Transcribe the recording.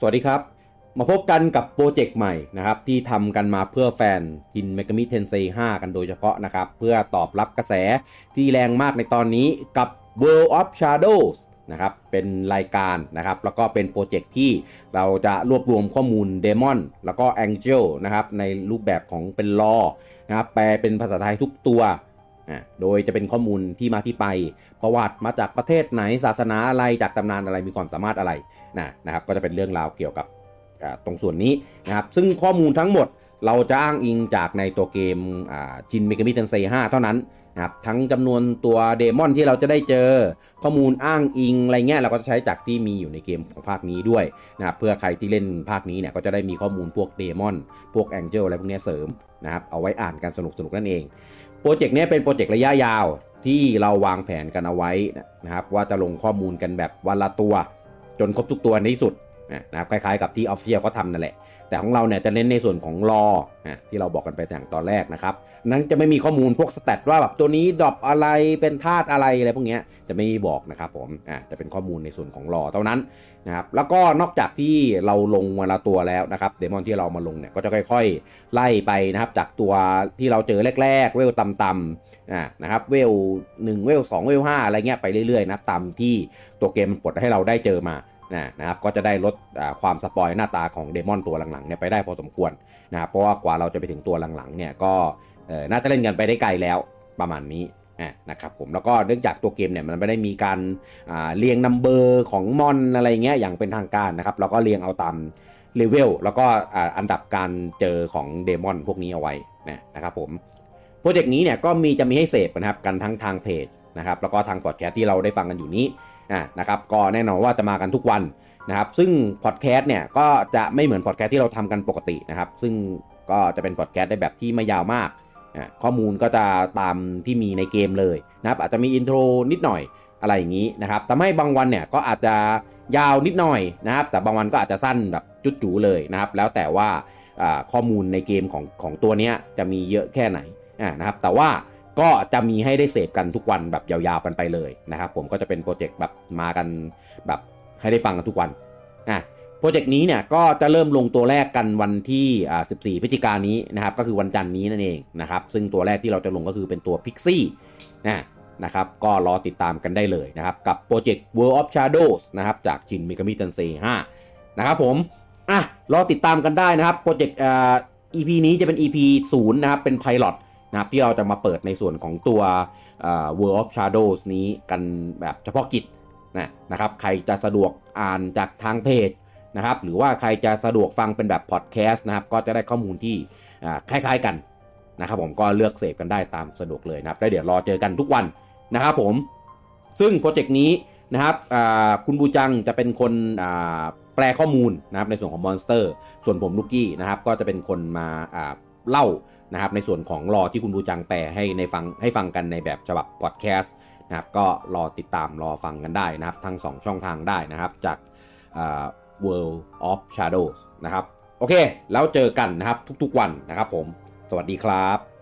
สวัสดีครับ มาพบกันกับโปรเจกต์ใหม่นะครับ ที่ทำกันมาเพื่อแฟน Shin Megami Tensei 5กันโดยเฉพาะนะครับ เพื่อตอบรับกระแสที่แรงมากในตอนนี้กับ World of Shadows นะครับ เป็นรายการนะครับ แล้วก็เป็นโปรเจกต์ที่เราจะรวบรวมข้อมูล Demon แล้วก็ Angel นะครับ ในรูปแบบของเป็น lore นะครับ แปลเป็นภาษาไทยทุกตัว โดยจะเป็นข้อมูลที่มาที่ไป ประวัติมาจากประเทศไหนศาสนาอะไรจากตำนานอะไรมีความสามารถอะไรนะนะครับก็จะเป็นเรื่องราวเกี่ยวกับตรงส่วนนี้นะครับซึ่งข้อมูลทั้งหมดเราจะอ้างอิงจากในตัวเกม Shin Megami Tensei 5เท่านั้น นะครับทั้งจำนวนตัว demon ที่เราจะได้เจอข้อมูลอ้างอิงอะไรเงี้ยเราก็จะใช้จากที่มีอยู่ในเกมของภาคนี้ด้วยนะครับเพื่อใครที่เล่นภาคนี้เนี่ยก็จะได้มีข้อมูลพวก demon พวก angel อะไรพวกนี้เสริมนะครับเอาไว้อ่านกันสนุกสนุกนั่นเองโปรเจกต์นี้เป็นโปรเจกต์ระยะยาวที่เราวางแผนกันเอาไว้นะครับว่าจะลงข้อมูลกันแบบวันละตัว จนครบทุกตัวในที่สุด นะครับคล้ายๆกับที่ official เขาทำนั่นแหละ แต่ของเราเนี่ยจะเน้นในส่วนของ lore ที่เราบอกกันไปอย่างตอนแรกนะครับ นั้นจะไม่มีข้อมูลพวก stat ว่าแบบตัวนี้ drop อะไรเป็นธาตุอะไรอะไรพวกนี้จะไม่บอกนะครับผมอ่าจะเป็นข้อมูลในส่วนของ lore เท่านั้นนะครับแล้วก็นอกจากที่เราลงวันละตัวแล้วนะครับ demon ที่เรามาลงเนี่ยก็จะค่อยๆ ไล่ไปนะครับ จากตัวที่เราเจอแรกๆ เวลต่ำๆอ่านะครับเวล1เวล2เวล5อะไรเงี้ยไปเรื่อยๆนะตามที่ตัวเกมมันปลดให้เราได้เจอมา นะครับก็จะได้ลดความ spoil หน้าตาของ demon ตัวหลังๆเนี่ยไปได้พอสมควรนะครับเพราะว่ากว่าเราจะไปถึงตัวหลังๆเนี่ยก็น่าจะเล่นกันไปได้ไกลแล้วประมาณนี้นะครับผมแล้วก็เนื่องจากตัวเกมเนี่ยมันไม่ได้มีการเรียง number ของมอนอะไรเงี้ยอย่างเป็นทางการนะครับเราก็เรียงเอาตามเลเวลแล้วก็อันดับการเจอของ demon พวกนี้เอาไว้นะครับผมโปรเจกต์นี้เนี่ยก็มีจะมีให้เสพนะครับกันทั้งทางเพจนะครับแล้วก็ทางพอดแคสต์ที่เราได้ฟังกันอยู่นี้ นะครับก็แน่นอนว่าจะมากันทุกวันนะครับซึ่งพอดแคสต์เนี่ยก็จะไม่เหมือนพอดแคสต์ที่เราทำกันปกตินะครับซึ่งก็จะเป็นพอดแคสต์ในแบบที่ไม่ยาวมากข้อมูลก็จะตามที่มีในเกมเลยนะครับอาจจะมี intro นิดหน่อยอะไรอย่างนี้นะครับทำให้บางวันเนี่ยก็อาจจะยาวนิดหน่อยนะครับแต่บางวันก็อาจจะสั้นแบบจุดจูเลยนะครับแล้วแต่ว่าข้อมูลในเกมของของตัวนี้จะมีเยอะแค่ไหนนะครับแต่ว่า ก็จะมีให้ได้เสพกันทุกวันแบบยาวๆกันไปเลยนะครับ ผมก็จะเป็นโปรเจกต์แบบมากันแบบให้ได้ฟังกันทุกวันอะโปรเจกต์นี้เนี่ยก็จะเริ่มลงตัวแรกกันวันที่อ่า14 พฤศจิกายนนี้นะครับ ก็คือวันจันทร์นี้นั่นเองนะครับ ซึ่งตัวแรกที่เราจะลงก็คือเป็นตัว Pixie นะนะครับก็รอติดตามกันได้เลยนะครับ กับโปรเจกต์ World of Shadows นะครับ จากจินมิกามิตันเซ5นะครับผมอะรอติดตามกันได้นะครับโปรเจกต์อ่า EP นี้จะเป็น EP 0นะครับเป็น Pilot นะครับที่เราจะมาเปิดในส่วนของตัว World of Shadows นี้กันแบบเฉพาะกิจนะนะครับใครจะสะดวกอ่านจากทางเพจนะครับหรือว่าใครจะสะดวกฟังเป็นแบบพอดแคสต์นะครับก็จะได้ข้อมูลที่คล้ายๆกันนะครับผมก็เลือกเสพกันได้ตามสะดวกเลยนะครับแล้วเดี๋ยวรอเจอกันทุกวันนะครับผมซึ่งโปรเจกต์นี้นะครับคุณบูจังจะเป็นคนแปลข้อมูลนะครับในส่วนของ monster ส่วนผมลูกกี้นะครับก็จะเป็นคนมา เล่านะครับในส่วนของ lore ที่คุณบูจังแปลให้ในฟังให้ฟังกันในแบบฉบับพอดแคสต์นะครับก็รอติดตามรอฟังกันได้นะครับ ทั้ง 2 ช่องทางได้นะครับจาก World of Shadows นะครับ โอเค แล้วเจอกันนะครับทุกๆวันนะครับผม สวัสดีครับ